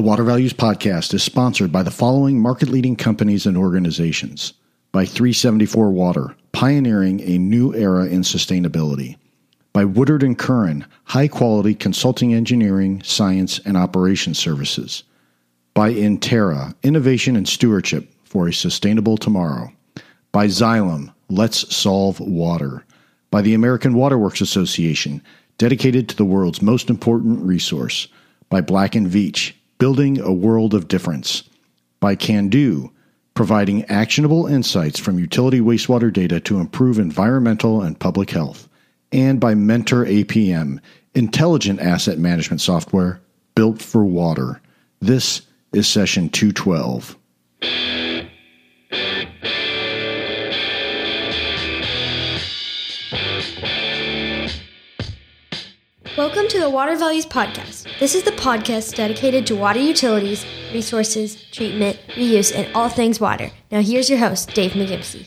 The Water Values Podcast is sponsored by the following market leading companies and organizations. By 374 Water, pioneering a new era in sustainability, by Woodard and Curran, high quality consulting engineering, science, and operations services, by Intera, innovation and stewardship for a sustainable tomorrow, by Xylem, Let's Solve Water, by the American Waterworks Association, dedicated to the world's most important resource, by Black and Veatch, Building a World of Difference, by Kando providing actionable insights from utility wastewater data to improve environmental and public health, and by Mentor APM, intelligent asset management software built for water. This is session 212. Welcome to the Water Values Podcast. This is the podcast dedicated to water utilities, resources, treatment, reuse, and all things water. Now, here's your host, Dave McGimsey.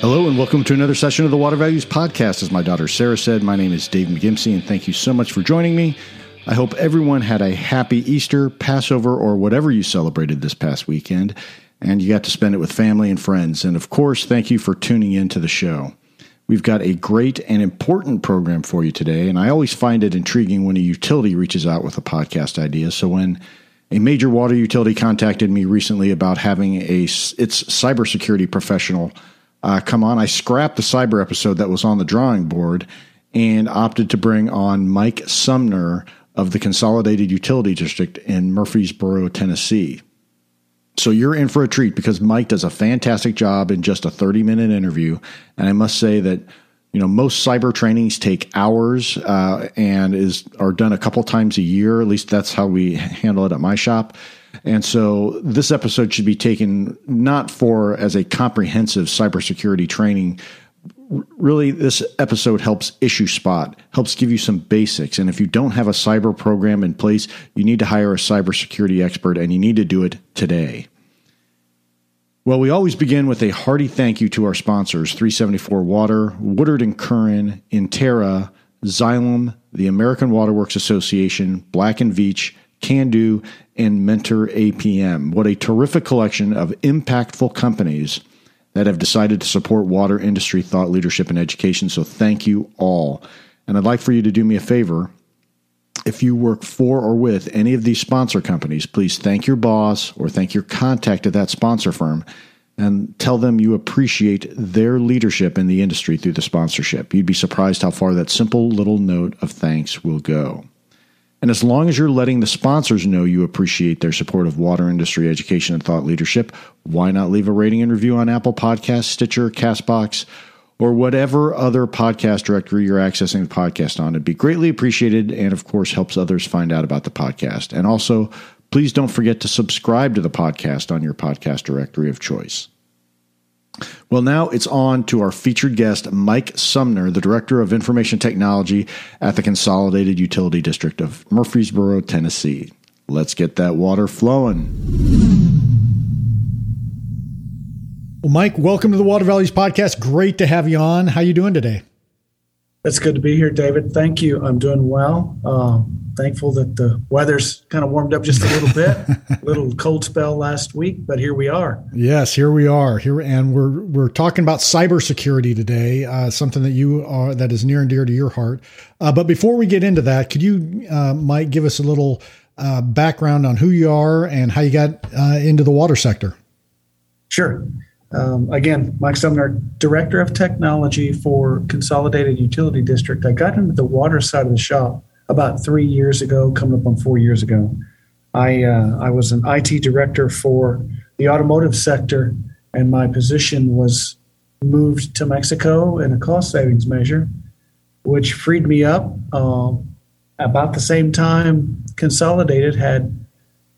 Hello, and welcome to another session of the Water Values Podcast. As my daughter Sarah said, my name is Dave McGimsey, and thank you so much for joining me. I hope everyone had a happy Easter, Passover, or whatever you celebrated this past weekend, and you got to spend it with family and friends. And of course, thank you for tuning in to the show. We've got a great and important program for you today, and I always find it intriguing when a utility reaches out with a podcast idea. So when a major water utility contacted me recently about having a its cybersecurity professional uh, come on, I scrapped the cyber episode that was on the drawing board and opted to bring on Mike Sumner of the Consolidated Utility District in Murfreesboro, Tennessee. So you're in for a treat because Mike does a fantastic job in just a 30 minute interview. And I must say that, you know, most cyber trainings take hours uh, and is are done a couple times a year. At least that's how we handle it at my shop. And so this episode should be taken not for as a comprehensive cybersecurity training. Really, this episode helps issue spot, helps give you some basics. And if you don't have a cyber program in place, you need to hire a cybersecurity expert and you need to do it today. Well, we always begin with a hearty thank you to our sponsors 374 Water, Woodard and Curran, Intera, Xylem, the American Waterworks Association, Black and Veatch, Kando, and Mentor APM. What a terrific collection of impactful companies that have decided to support water industry thought leadership and education. So thank you all. And I'd like for you to do me a favor if you work for or with any of these sponsor companies, please thank your boss or thank your contact at that sponsor firm and tell them you appreciate their leadership in the industry through the sponsorship. You'd be surprised how far that simple little note of thanks will go. And as long as you're letting the sponsors know you appreciate their support of water industry education and thought leadership, why not leave a rating and review on Apple Podcasts, Stitcher, Castbox, or whatever other podcast directory you're accessing the podcast on. It'd be greatly appreciated and, of course, helps others find out about the podcast. And also, please don't forget to subscribe to the podcast on your podcast directory of choice. Well, now it's on to our featured guest, Mike Sumner, the Director of Information Technology at the Consolidated Utility District of Murfreesboro, Tennessee. Let's get that water flowing. Well, Mike, welcome to the Water Values podcast. Great to have you on. How you doing today? It's good to be here, David. Thank you. I'm doing well. Uh, thankful that the weather's kind of warmed up just a little bit. a little cold spell last week, but here we are. Yes, here we are. Here and we're we're talking about cybersecurity today, uh, something that you are that is near and dear to your heart. Uh, but before we get into that, could you, uh, Mike, give us a little uh, background on who you are and how you got uh, into the water sector? Sure. Um, again, Mike Sumner, Director of Technology for Consolidated Utility District. I got into the water side of the shop about three years ago, coming up on four years ago. I, uh, I was an IT director for the automotive sector, and my position was moved to Mexico in a cost savings measure, which freed me up. Uh, about the same time, Consolidated had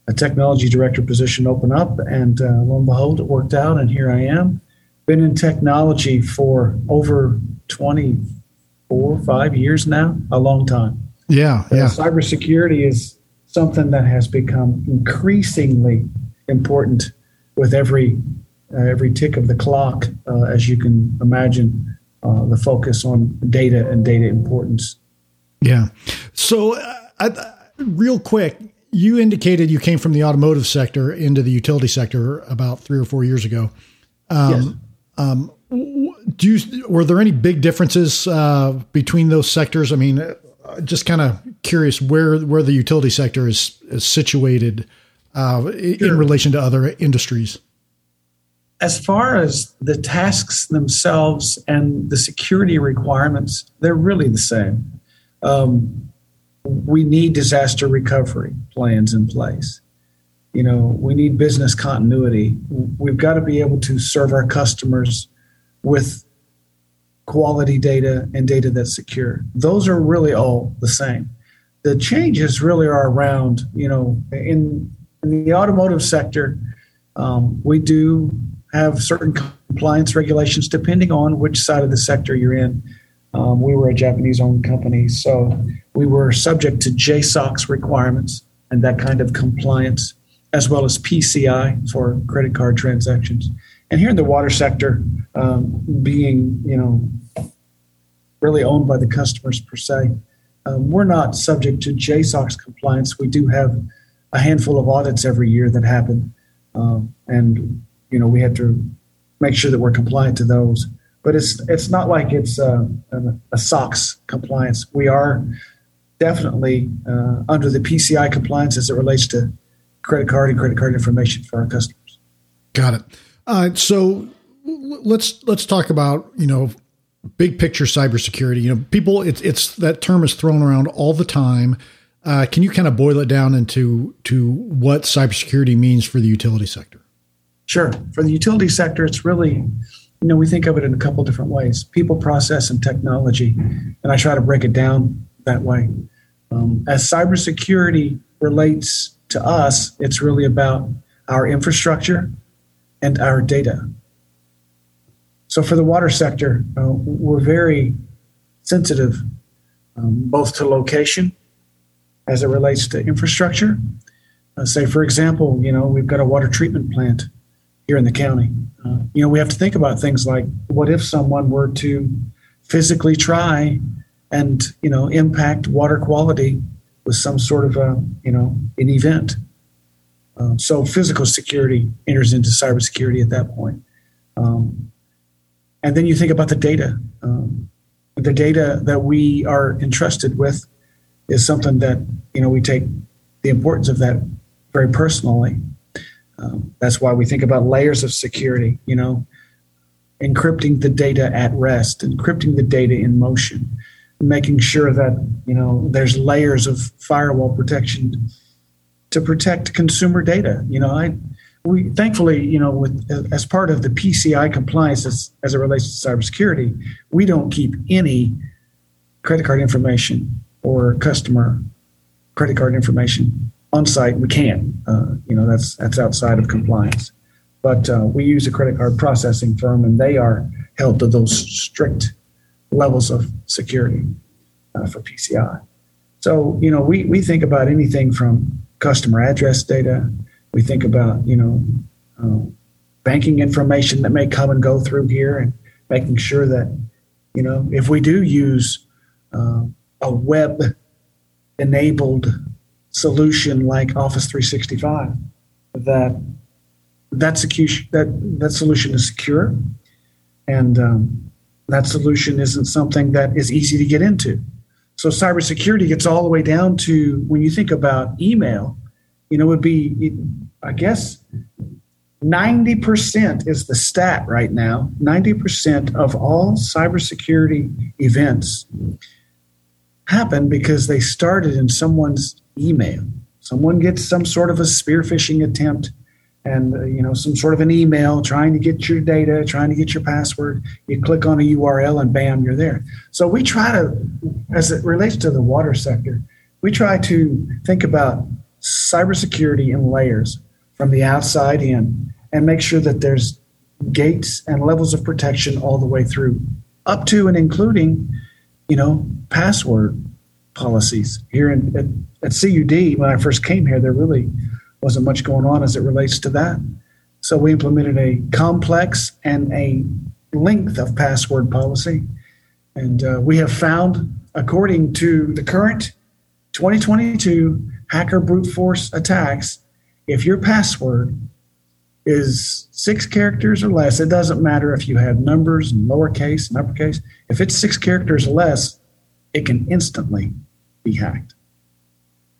a technology director position open up, and uh, lo and behold, it worked out, and here I am. Been in technology for over 24, five years now, a long time. Yeah, yeah. cybersecurity is something that has become increasingly important with every uh, every tick of the clock, uh, as you can imagine. Uh, the focus on data and data importance yeah. So, uh, I, real quick, you indicated you came from the automotive sector into the utility sector about three or four years ago. Um, yes. Um, do you, were there any big differences uh, between those sectors? I mean, uh, just kind of curious where where the utility sector is, is situated uh, sure. in relation to other industries. As far as the tasks themselves and the security requirements, they're really the same. Um, we need disaster recovery plans in place. You know, we need business continuity. We've got to be able to serve our customers with quality data and data that's secure. Those are really all the same. The changes really are around, you know, in, in the automotive sector, um, we do have certain compliance regulations depending on which side of the sector you're in. Um, we were a Japanese owned company, so we were subject to JSOX requirements and that kind of compliance, as well as PCI for credit card transactions. And here in the water sector, um, being you know really owned by the customers per se, um, we're not subject to JSOX compliance. We do have a handful of audits every year that happen, um, and you know we have to make sure that we're compliant to those but it's it's not like it's uh, a, a SOX compliance. We are definitely uh, under the PCI compliance as it relates to credit card and credit card information for our customers. Got it. Uh, so let's let's talk about you know big picture cybersecurity. You know, people, it's it's that term is thrown around all the time. Uh, can you kind of boil it down into to what cybersecurity means for the utility sector? Sure. For the utility sector, it's really you know, we think of it in a couple different ways people, process, and technology. And I try to break it down that way. Um, as cybersecurity relates to us, it's really about our infrastructure and our data. So, for the water sector, uh, we're very sensitive um, both to location as it relates to infrastructure. Uh, say, for example, you know, we've got a water treatment plant here in the county. Uh, you know, we have to think about things like what if someone were to physically try and you know impact water quality with some sort of a you know an event. Um, so physical security enters into cybersecurity at that point. Um, and then you think about the data. Um, the data that we are entrusted with is something that you know we take the importance of that very personally. Um, that's why we think about layers of security, you know, encrypting the data at rest, encrypting the data in motion, making sure that, you know, there's layers of firewall protection to protect consumer data. You know, I, we thankfully, you know, with as part of the PCI compliance as, as it relates to cybersecurity, we don't keep any credit card information or customer credit card information on site. We can, uh, you know, that's that's outside of compliance. But uh, we use a credit card processing firm, and they are held to those strict levels of security uh, for PCI. So, you know, we, we think about anything from customer address data. We think about, you know, uh, banking information that may come and go through here and making sure that, you know, if we do use uh, a web enabled solution like Office 365 that that security that that solution is secure and um, that solution isn't something that is easy to get into. So cybersecurity gets all the way down to when you think about email, you know, would be I guess 90% is the stat right now. 90% of all cybersecurity events happen because they started in someone's email. Someone gets some sort of a spear phishing attempt and uh, you know some sort of an email trying to get your data trying to get your password you click on a url and bam you're there so we try to as it relates to the water sector we try to think about cybersecurity in layers from the outside in and make sure that there's gates and levels of protection all the way through up to and including you know password policies here in, at, at CUD. When I first came here, there really wasn't much going on as it relates to that. So we implemented a complex and a length of password policy. And uh, we have found, according to the current 2022 hacker brute force attacks, if your password is six characters or less, it doesn't matter if you have numbers and lowercase and uppercase. If it's six characters or less, it can instantly be hacked.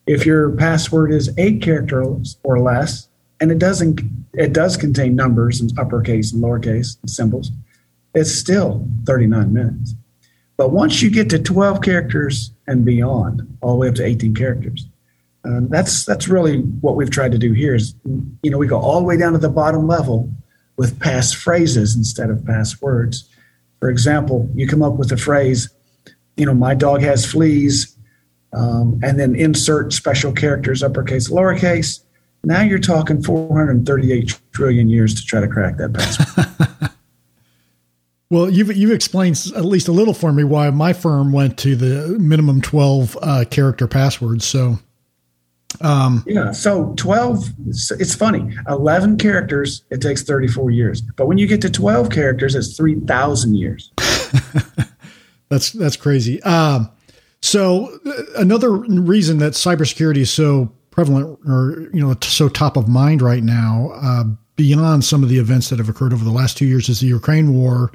If your password is eight characters or less, and it doesn't it does contain numbers and uppercase and lowercase and symbols, it's still 39 minutes. But once you get to 12 characters and beyond, all the way up to 18 characters, um, that's that's really what we've tried to do here. Is you know we go all the way down to the bottom level with pass phrases instead of pass words. For example, you come up with a phrase, you know, my dog has fleas, um, and then insert special characters, uppercase, lowercase. Now you're talking 438 trillion years to try to crack that password. Well, you've you've explained at least a little for me why my firm went to the minimum twelve uh, character passwords. So, um, yeah, so twelve. It's funny. Eleven characters. It takes thirty four years, but when you get to twelve characters, it's three thousand years. that's that's crazy. Um, so uh, another reason that cybersecurity is so prevalent, or you know, so top of mind right now, uh, beyond some of the events that have occurred over the last two years, is the Ukraine war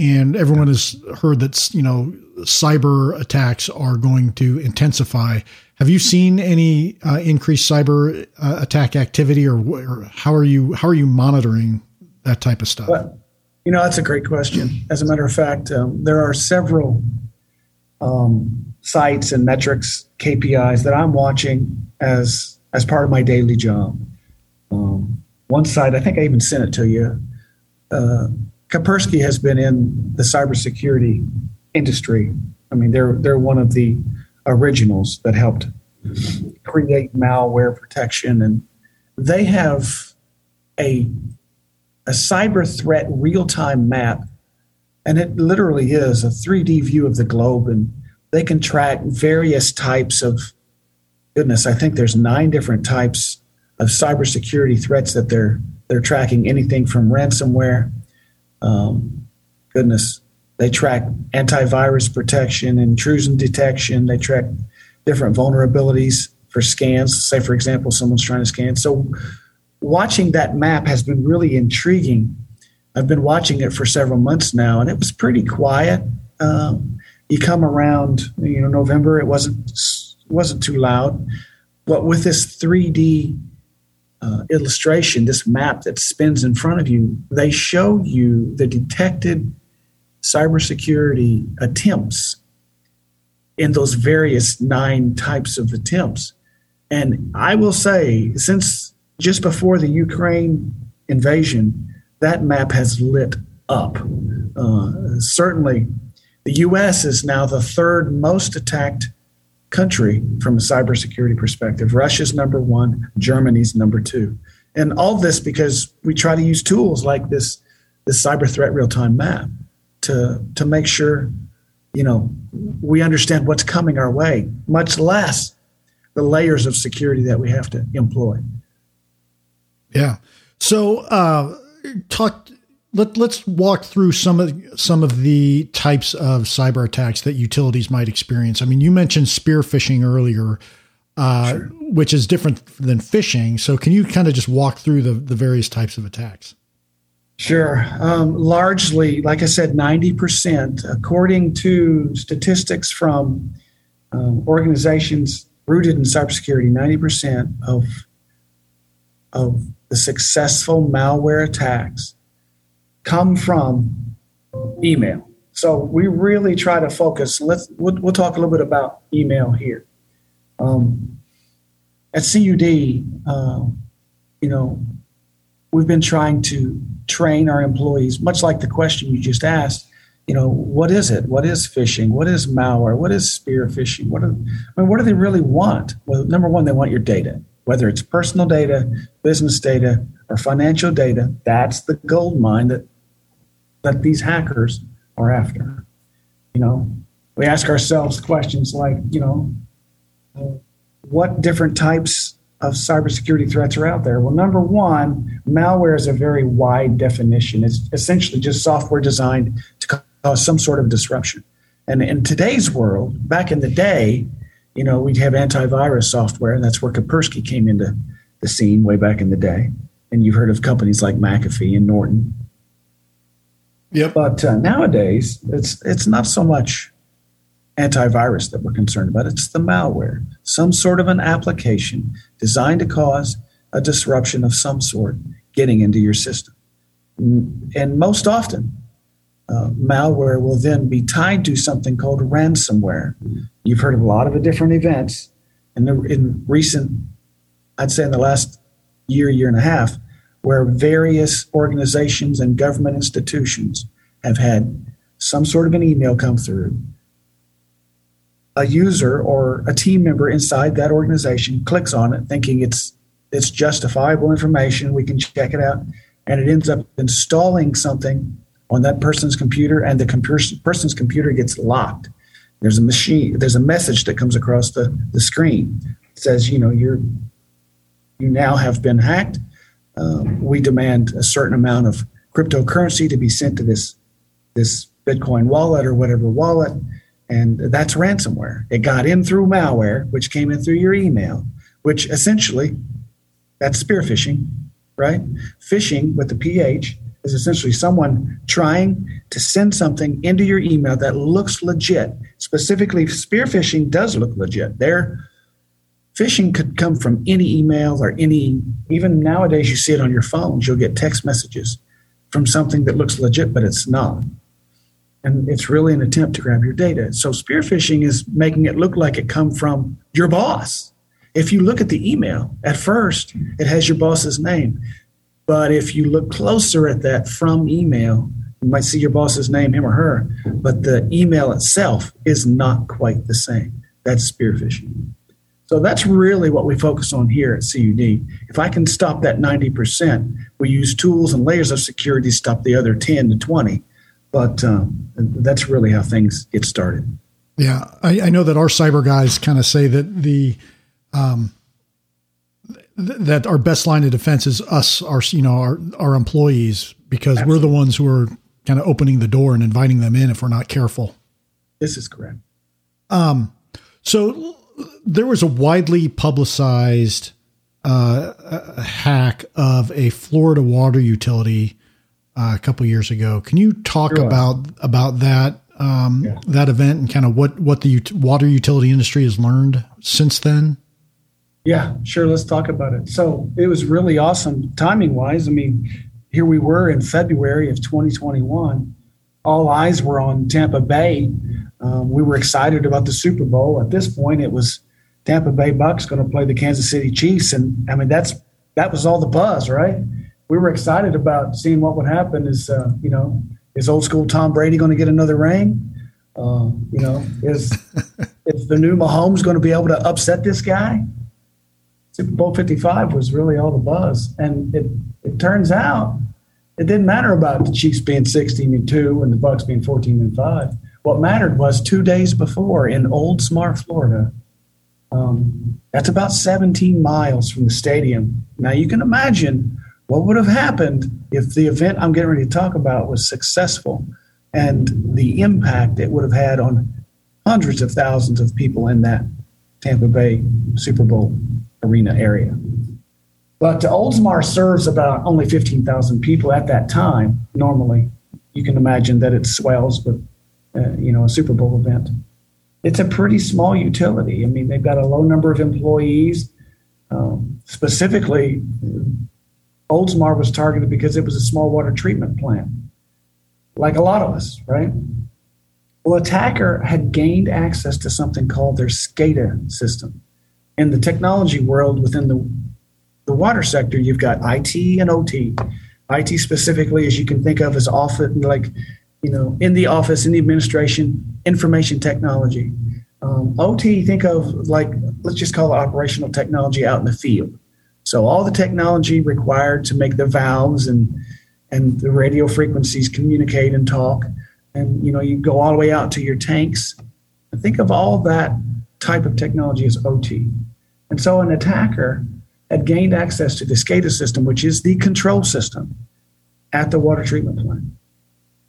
and everyone has heard that you know cyber attacks are going to intensify. Have you seen any uh, increased cyber uh, attack activity, or, or, how are you how are you monitoring that type of stuff? Well, you know, that's a great question. As a matter of fact, um, there are several um, sites and metrics KPIs that I'm watching as as part of my daily job. Um, one site, I think I even sent it to you. Uh, Kaspersky has been in the cybersecurity industry. I mean, they're they're one of the originals that helped create malware protection, and they have a a cyber threat real time map, and it literally is a 3D view of the globe, and they can track various types of goodness. I think there's nine different types of cybersecurity threats that they're they're tracking. Anything from ransomware um, goodness, they track antivirus protection, intrusion detection. They track different vulnerabilities for scans. Say, for example, someone's trying to scan. So, watching that map has been really intriguing. I've been watching it for several months now, and it was pretty quiet. Um, you come around, you know, November, it wasn't wasn't too loud, but with this 3D uh, illustration, this map that spins in front of you, they show you the detected cybersecurity attempts in those various nine types of attempts. And I will say, since just before the Ukraine invasion, that map has lit up. Uh, certainly, the U.S. is now the third most attacked country from a cybersecurity perspective. Russia's number one, Germany's number two. And all this because we try to use tools like this, this cyber threat real time map to, to make sure, you know, we understand what's coming our way, much less the layers of security that we have to employ. Yeah. So, uh, talk let, let's walk through some of some of the types of cyber attacks that utilities might experience. I mean, you mentioned spear phishing earlier, uh, sure. which is different than phishing. So, can you kind of just walk through the, the various types of attacks? Sure. Um, largely, like I said, 90%, according to statistics from um, organizations rooted in cybersecurity, 90% of, of the successful malware attacks come from email. So we really try to focus. Let's we'll, we'll talk a little bit about email here. Um, at CUD, uh, you know, we've been trying to train our employees, much like the question you just asked. You know, what is it? What is phishing? What is malware? What is spear phishing? What, are, I mean, what do they really want? Well, number one, they want your data, whether it's personal data, business data, or financial data. That's the gold mine that that these hackers are after. You know, we ask ourselves questions like, you know, what different types of cybersecurity threats are out there? Well, number one, malware is a very wide definition. It's essentially just software designed to cause some sort of disruption. And in today's world, back in the day, you know, we'd have antivirus software, and that's where Kaspersky came into the scene way back in the day. And you've heard of companies like McAfee and Norton. Yep. But uh, nowadays, it's it's not so much antivirus that we're concerned about. It's the malware, some sort of an application designed to cause a disruption of some sort getting into your system. And most often, uh, malware will then be tied to something called ransomware. You've heard of a lot of different events. In, the, in recent, I'd say in the last year, year and a half, where various organizations and government institutions have had some sort of an email come through. A user or a team member inside that organization clicks on it thinking it's it's justifiable information, we can check it out, and it ends up installing something on that person's computer and the person's computer gets locked. There's a machine, there's a message that comes across the, the screen. It says, you know, you're you now have been hacked um, we demand a certain amount of cryptocurrency to be sent to this this Bitcoin wallet or whatever wallet, and that's ransomware. It got in through malware, which came in through your email, which essentially that's spear phishing, right? Phishing with the PH is essentially someone trying to send something into your email that looks legit. Specifically, spear phishing does look legit. They're phishing could come from any email or any even nowadays you see it on your phones you'll get text messages from something that looks legit but it's not and it's really an attempt to grab your data so spear phishing is making it look like it come from your boss if you look at the email at first it has your boss's name but if you look closer at that from email you might see your boss's name him or her but the email itself is not quite the same that's spear phishing so that's really what we focus on here at CUD. If I can stop that 90%, we use tools and layers of security to stop the other 10 to 20. But um, that's really how things get started. Yeah, I, I know that our cyber guys kind of say that the um, that our best line of defense is us, our you know our our employees, because Absolutely. we're the ones who are kind of opening the door and inviting them in if we're not careful. This is correct. Um, so there was a widely publicized uh, hack of a Florida water utility uh, a couple years ago. Can you talk sure. about about that um, yeah. that event and kind of what what the ut- water utility industry has learned since then? Yeah, sure. Let's talk about it. So it was really awesome timing wise. I mean, here we were in February of 2021. All eyes were on Tampa Bay um, we were excited about the Super Bowl. At this point, it was Tampa Bay Bucks going to play the Kansas City Chiefs, and I mean that's that was all the buzz, right? We were excited about seeing what would happen. Is uh, you know is old school Tom Brady going to get another ring? Uh, you know, is is the new Mahomes going to be able to upset this guy? Bowl 55 was really all the buzz, and it it turns out it didn't matter about the Chiefs being 16 and two and the Bucks being 14 and five what mattered was two days before in Oldsmar, Florida. Um, that's about 17 miles from the stadium. Now you can imagine what would have happened if the event I'm getting ready to talk about was successful and the impact it would have had on hundreds of thousands of people in that Tampa Bay Super Bowl arena area. But Oldsmar serves about only 15,000 people at that time, normally. You can imagine that it swells, but uh, you know, a Super Bowl event. It's a pretty small utility. I mean, they've got a low number of employees. Um, specifically, Oldsmar was targeted because it was a small water treatment plant, like a lot of us, right? Well, attacker had gained access to something called their SCADA system. In the technology world, within the the water sector, you've got IT and OT. IT specifically, as you can think of is often like you know, in the office, in the administration, information technology. Um, OT, think of like, let's just call it operational technology out in the field. So all the technology required to make the valves and and the radio frequencies communicate and talk, and you know, you go all the way out to your tanks. Think of all that type of technology as OT. And so an attacker had gained access to the SCADA system, which is the control system at the water treatment plant.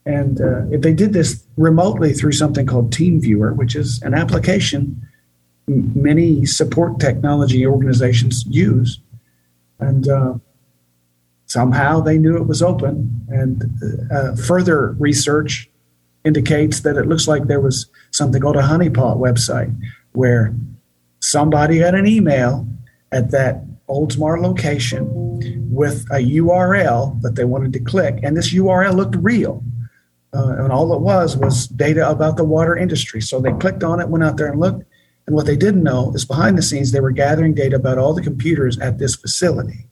And uh, if they did this remotely through something called TeamViewer, which is an application many support technology organizations use. And uh, somehow they knew it was open. And uh, further research indicates that it looks like there was something called a honeypot website where somebody got an email at that Oldsmar location with a URL that they wanted to click, and this URL looked real. Uh, and all it was was data about the water industry. So they clicked on it, went out there and looked. And what they didn't know is behind the scenes, they were gathering data about all the computers at this facility.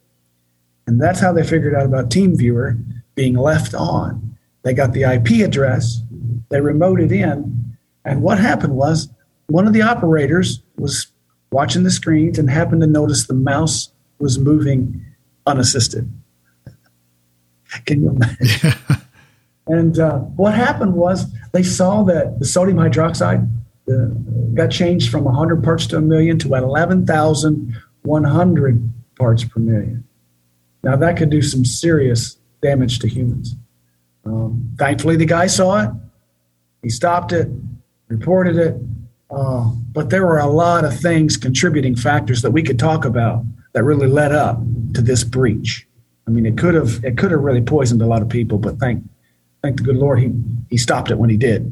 And that's how they figured out about TeamViewer being left on. They got the IP address, they remoted in, and what happened was one of the operators was watching the screens and happened to notice the mouse was moving unassisted. Can you imagine? and uh, what happened was they saw that the sodium hydroxide uh, got changed from 100 parts to a million to 11,100 parts per million. Now, that could do some serious damage to humans. Um, thankfully, the guy saw it. He stopped it, reported it, uh, but there were a lot of things, contributing factors that we could talk about that really led up to this breach. I mean, it could have it could have really poisoned a lot of people, but thank thank the good Lord he he stopped it when he did.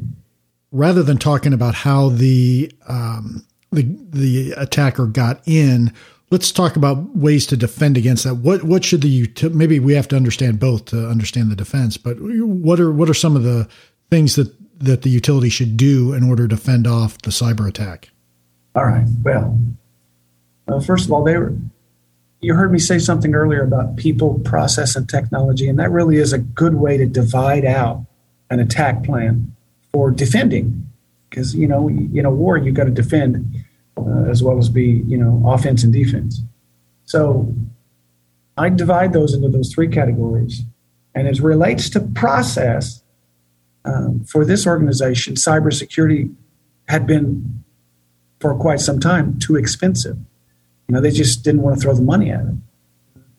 Rather than talking about how the um, the the attacker got in, let's talk about ways to defend against that. What what should the maybe we have to understand both to understand the defense, but what are what are some of the things that that the utility should do in order to fend off the cyber attack? All right. Well, uh, first of all, they were. You heard me say something earlier about people, process, and technology, and that really is a good way to divide out an attack plan for defending. Because you know, in a war, you've got to defend uh, as well as be you know offense and defense. So I divide those into those three categories, and as relates to process, um, for this organization, cybersecurity had been for quite some time too expensive. You know, they just didn't want to throw the money at it.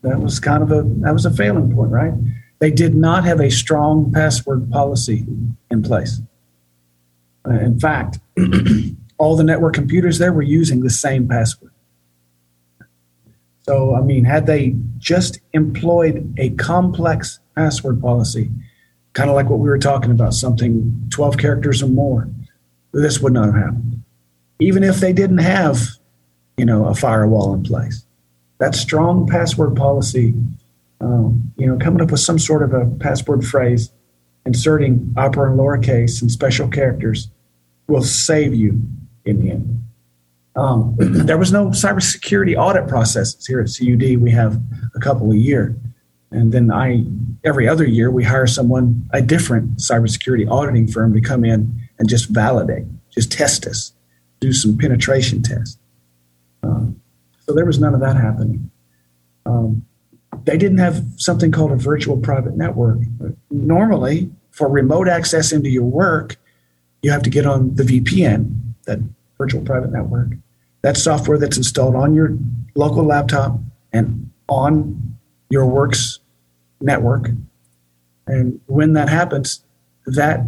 That was kind of a that was a failing point, right? They did not have a strong password policy in place. Uh, in fact, all the network computers there were using the same password. So, I mean, had they just employed a complex password policy, kind of like what we were talking about, something 12 characters or more, this would not have happened. Even if they didn't have, you know, a firewall in place. That strong password policy, um, you know, coming up with some sort of a password phrase, inserting upper and lowercase and special characters will save you in the end. Um, there was no cybersecurity audit processes here at CUD. We have a couple a year. And then I, every other year, we hire someone, a different cybersecurity auditing firm to come in and just validate, just test us, do some penetration tests. Um, so there was none of that happening. Um, they didn't have something called a virtual private network. Normally, for remote access into your work, you have to get on the VPN, that virtual private network. That's software that's installed on your local laptop and on your work's network. And when that happens, that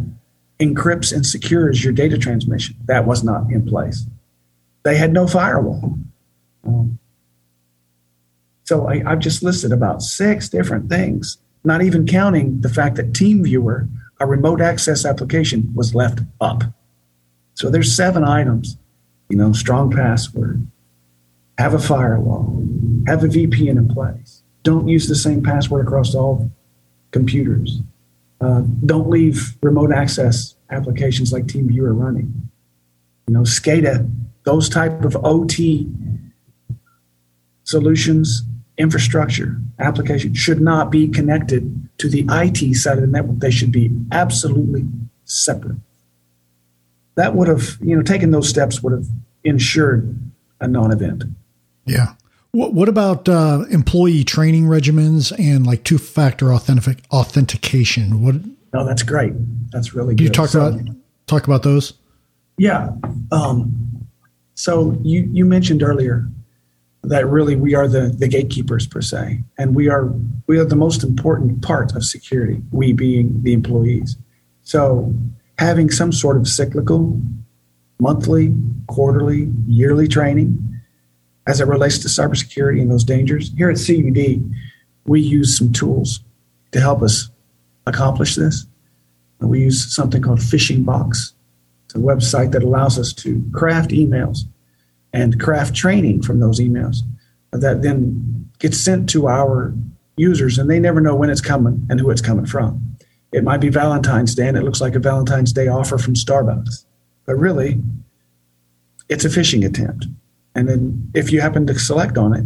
encrypts and secures your data transmission. That was not in place. They had no firewall. Um, so I, have just listed about six different things, not even counting the fact that TeamViewer, a remote access application, was left up. So there's seven items, you know, strong password, have a firewall, have a VPN in place, don't use the same password across all computers. Uh, don't leave remote access applications like TeamViewer running. You know, SCADA, those type of OT solutions, infrastructure, application should not be connected to the IT side of the network. They should be absolutely separate. That would have, you know, taking those steps would have ensured a non-event. Yeah. What, what about uh, employee training regimens and like two factor authentic, authentication? What? No, that's great. That's really good. You talk so, about talk about those. Yeah. Um, so you you mentioned earlier that really we are the the gatekeepers per se, and we are we are the most important part of security. We being the employees. So having some sort of cyclical monthly, quarterly, yearly training as it relates to cybersecurity and those dangers. Here at CUD, we use some tools to help us accomplish this. We use something called Phishing Box. It's a website that allows us to craft emails and craft training from those emails that then gets sent to our users, and they never know when it's coming and who it's coming from. It might be Valentine's Day, and it looks like a Valentine's Day offer from Starbucks, but really, it's a phishing attempt. And then if you happen to select on it,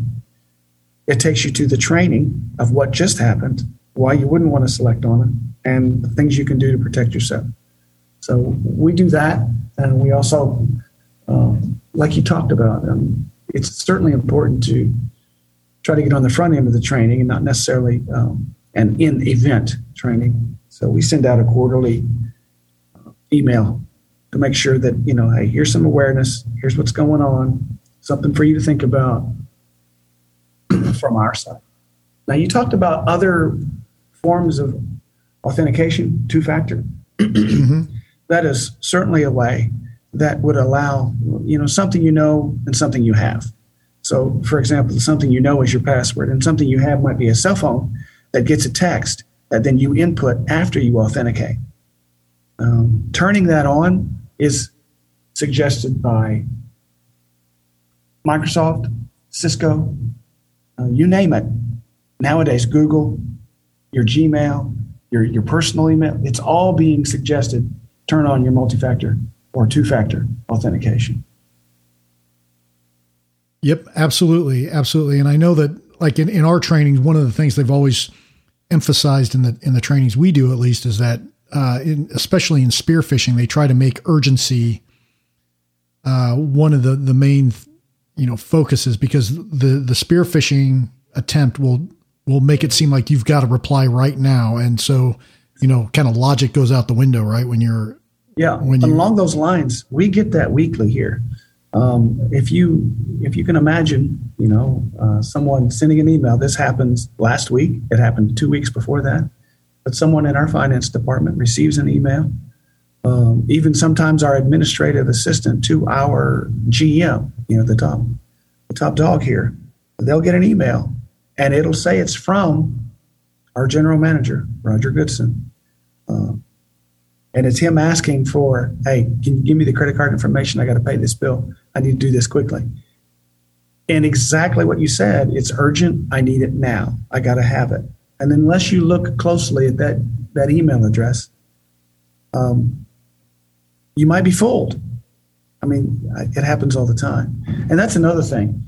it takes you to the training of what just happened, why you wouldn't want to select on it, and the things you can do to protect yourself. So we do that, and we also, um, like you talked about, um, it's certainly important to try to get on the front end of the training and not necessarily um, an in event training. So we send out a quarterly uh, email to make sure that you know, hey, here's some awareness, here's what's going on, something for you to think about from our side. Now, you talked about other forms of authentication, two factor. mm-hmm. that is certainly a way that would allow, you know, something you know and something you have. So, for example, something you know is your password, and something you have might be a cell phone that gets a text that then you input after you authenticate. Um, turning that on is suggested by Microsoft, Cisco, uh, you name it. Nowadays, Google, your Gmail, your, your personal email, it's all being suggested turn on your multi factor or two factor authentication. Yep, absolutely. Absolutely. And I know that, like in, in our trainings, one of the things they've always emphasized in the in the trainings we do at least is that uh, in, especially in spear phishing they try to make urgency uh, one of the the main you know focuses because the the spear phishing attempt will will make it seem like you've got to reply right now. And so you know kind of logic goes out the window right? When you're yeah when you, along those lines we get that weekly here. Um, if you if you can imagine you know uh, someone sending an email this happens last week it happened two weeks before that but someone in our finance department receives an email um, even sometimes our administrative assistant to our GM, you know, the top, the top dog here, they'll get an email and it'll say it's from our general manager, Roger Goodson. Uh, and it's him asking for, hey, can you give me the credit card information? I got to pay this bill. I need to do this quickly. And exactly what you said, it's urgent. I need it now. I got to have it. And unless you look closely at that, that email address, um, you might be fooled. I mean, it happens all the time. And that's another thing.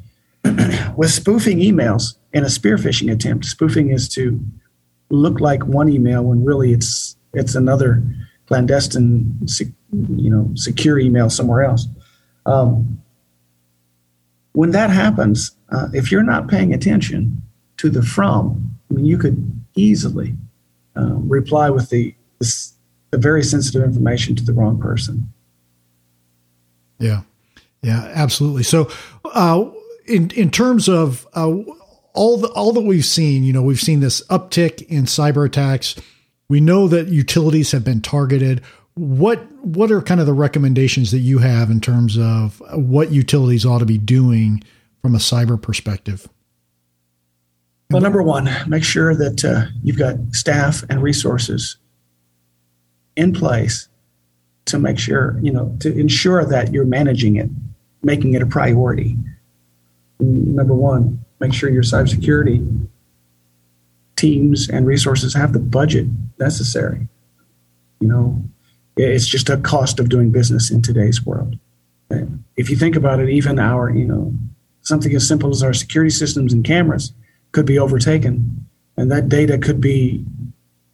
With spoofing emails in a spear phishing attempt, spoofing is to look like one email when really it's it's another clandestine, you know, secure email somewhere else. Um, when that happens, uh, if you're not paying attention to the from, I mean, you could easily um, reply with the the very sensitive information to the wrong person. Yeah, yeah, absolutely. So, uh, in in terms of uh, all the all that we've seen, you know, we've seen this uptick in cyber attacks. We know that utilities have been targeted. What what are kind of the recommendations that you have in terms of what utilities ought to be doing from a cyber perspective? Well, number one, make sure that uh, you've got staff and resources in place to make sure, you know, to ensure that you're managing it, making it a priority. Number one, make sure your cybersecurity teams and resources have the budget necessary. You know, it's just a cost of doing business in today's world. If you think about it, even our, you know, something as simple as our security systems and cameras could be overtaken, and that data could be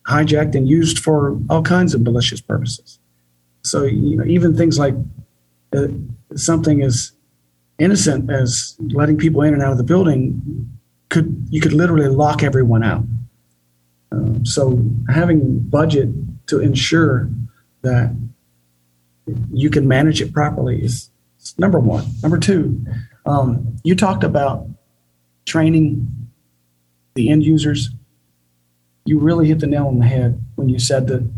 hijacked and used for all kinds of malicious purposes. So, you know, even things like uh, something as innocent as letting people in and out of the building could you could literally lock everyone out. Um, so, having budget to ensure that you can manage it properly is, is number one. Number two, um, you talked about training the end users you really hit the nail on the head when you said that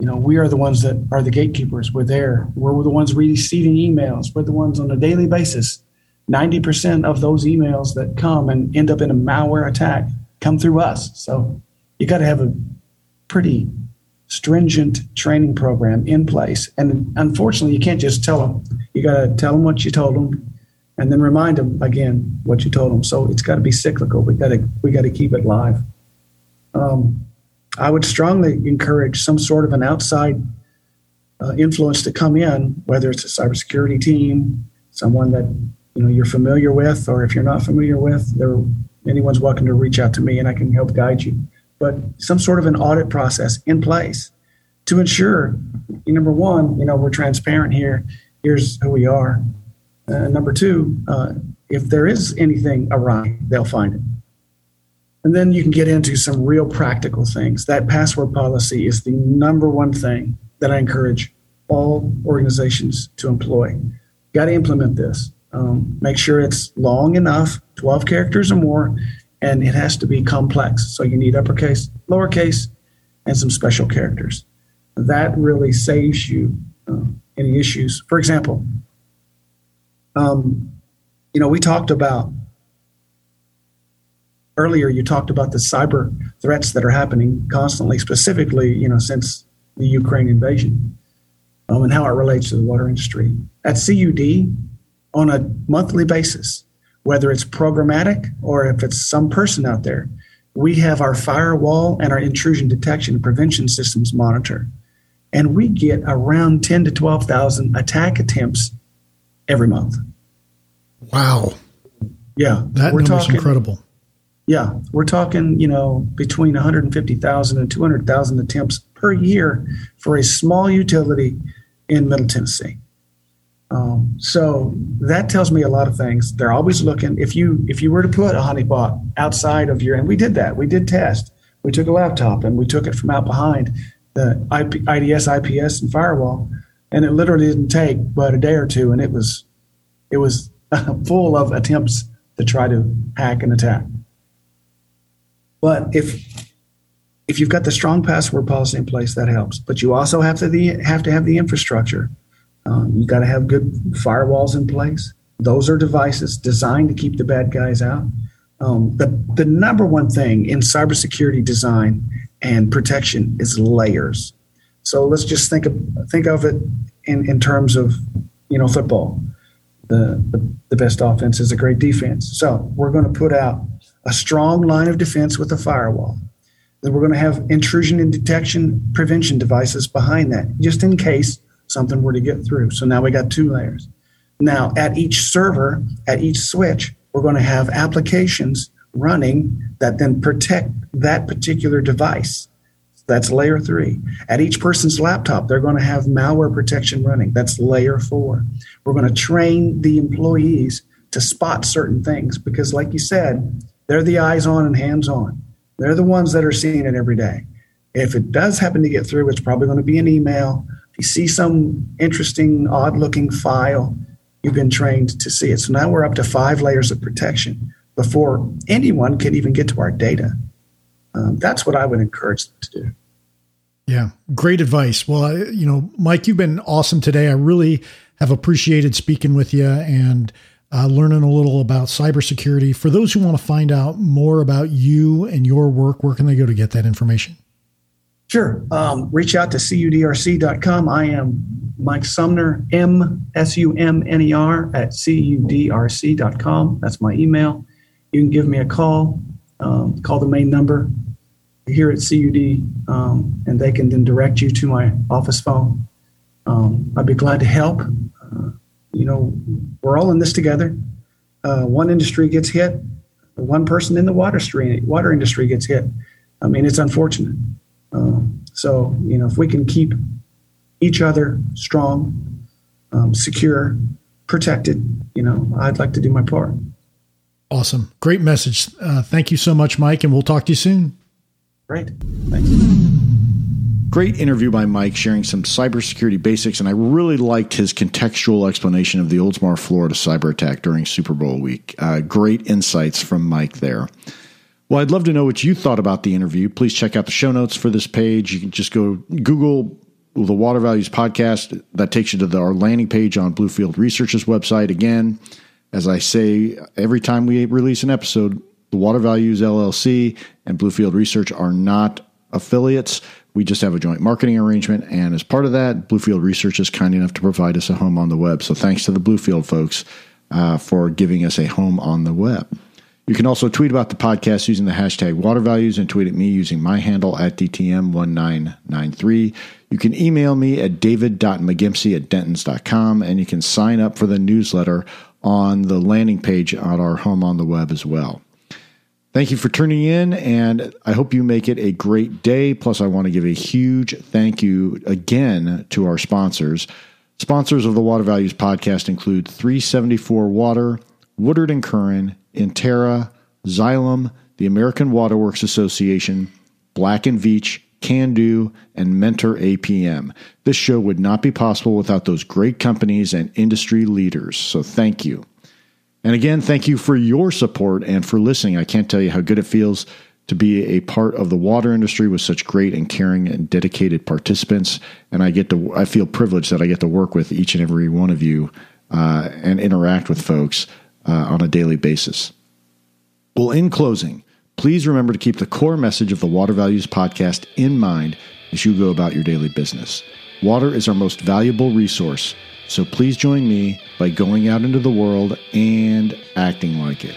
you know, we are the ones that are the gatekeepers. We're there. We're the ones receiving emails. We're the ones on a daily basis. 90% of those emails that come and end up in a malware attack come through us. So you got to have a pretty stringent training program in place. And unfortunately, you can't just tell them. You got to tell them what you told them and then remind them again what you told them. So it's got to be cyclical. We got to we got to keep it live. Um, I would strongly encourage some sort of an outside uh, influence to come in, whether it's a cybersecurity team, someone that you know you're familiar with, or if you're not familiar with, there anyone's welcome to reach out to me and I can help guide you. But some sort of an audit process in place to ensure, number one, you know, we're transparent here. Here's who we are. Uh, number two, uh, if there is anything awry, they'll find it. And then you can get into some real practical things. That password policy is the number one thing that I encourage all organizations to employ. Got to implement this. Um, make sure it's long enough, 12 characters or more, and it has to be complex. So you need uppercase, lowercase, and some special characters. That really saves you uh, any issues. For example, um, you know, we talked about earlier. You talked about the cyber threats that are happening constantly, specifically, you know, since the Ukraine invasion, um, and how it relates to the water industry. At CUD, on a monthly basis, whether it's programmatic or if it's some person out there, we have our firewall and our intrusion detection and prevention systems monitor. And we get around 10 to 12,000 attack attempts every month. Wow. Yeah. That number's talking, incredible. Yeah. We're talking, you know, between 150,000 and 200,000 attempts per year for a small utility in Middle Tennessee. Um, so that tells me a lot of things. They're always looking. If you if you were to put a honeypot outside of your, and we did that. We did test. We took a laptop and we took it from out behind the IP, IDS, IPS, and firewall, and it literally didn't take but a day or two, and it was it was full of attempts to try to hack and attack. But if if you've got the strong password policy in place, that helps. But you also have to the, have to have the infrastructure um, you got to have good firewalls in place. Those are devices designed to keep the bad guys out. Um, the, the number one thing in cybersecurity design and protection is layers. So let's just think of, think of it in, in terms of you know football. The, the, the best offense is a great defense. So we're going to put out a strong line of defense with a firewall. Then we're going to have intrusion and detection prevention devices behind that, just in case something were to get through. So now we got two layers. Now, at each server, at each switch, we're going to have applications running that then protect that particular device. That's layer three. At each person's laptop, they're going to have malware protection running. That's layer four. We're going to train the employees to spot certain things because, like you said, they're the eyes on and hands on. They're the ones that are seeing it every day. If it does happen to get through, it's probably going to be an email If you see some interesting, odd looking file, you've been trained to see it. So now we're up to five layers of protection before anyone can even get to our data. Um, that's what I would encourage them to do. Yeah, great advice. Well, I, you know, Mike, you've been awesome today. I really have appreciated speaking with you and uh, learning a little about cybersecurity. For those who want to find out more about you and your work, where can they go to get that information? Sure. Um, reach out to cudrc.com. I am Mike Sumner, M S U M N E R, at cudrc.com. That's my email. You can give me a call, um, call the main number here at CUD, um, and they can then direct you to my office phone. Um, I'd be glad to help. You know, we're all in this together. Uh, one industry gets hit, one person in the water, stream, water industry gets hit. I mean, it's unfortunate. Um, so, you know, if we can keep each other strong, um, secure, protected, you know, I'd like to do my part. Awesome. Great message. Uh, thank you so much, Mike, and we'll talk to you soon. Great. Thank you. Great interview by Mike sharing some cybersecurity basics, and I really liked his contextual explanation of the Oldsmar, Florida cyber attack during Super Bowl week. Uh, great insights from Mike there. Well, I'd love to know what you thought about the interview. Please check out the show notes for this page. You can just go Google the Water Values podcast. That takes you to the, our landing page on Bluefield Research's website. Again, as I say every time we release an episode, the Water Values LLC and Bluefield Research are not affiliates. We just have a joint marketing arrangement. And as part of that, Bluefield Research is kind enough to provide us a home on the web. So thanks to the Bluefield folks uh, for giving us a home on the web. You can also tweet about the podcast using the hashtag water values and tweet at me using my handle at DTM1993. You can email me at david.mcgimpsey at dentons.com and you can sign up for the newsletter on the landing page on our home on the web as well. Thank you for tuning in, and I hope you make it a great day. Plus, I want to give a huge thank you again to our sponsors. Sponsors of the Water Values podcast include 374 Water, Woodard and Curran, Intera, Xylem, the American Waterworks Association, Black and Veatch, Kando, and Mentor APM. This show would not be possible without those great companies and industry leaders, so thank you. And again, thank you for your support and for listening. I can't tell you how good it feels to be a part of the water industry with such great and caring and dedicated participants. And I get to, I feel privileged that I get to work with each and every one of you uh, and interact with folks uh, on a daily basis. Well, in closing, please remember to keep the core message of the Water Values podcast in mind as you go about your daily business. Water is our most valuable resource so please join me by going out into the world and acting like it.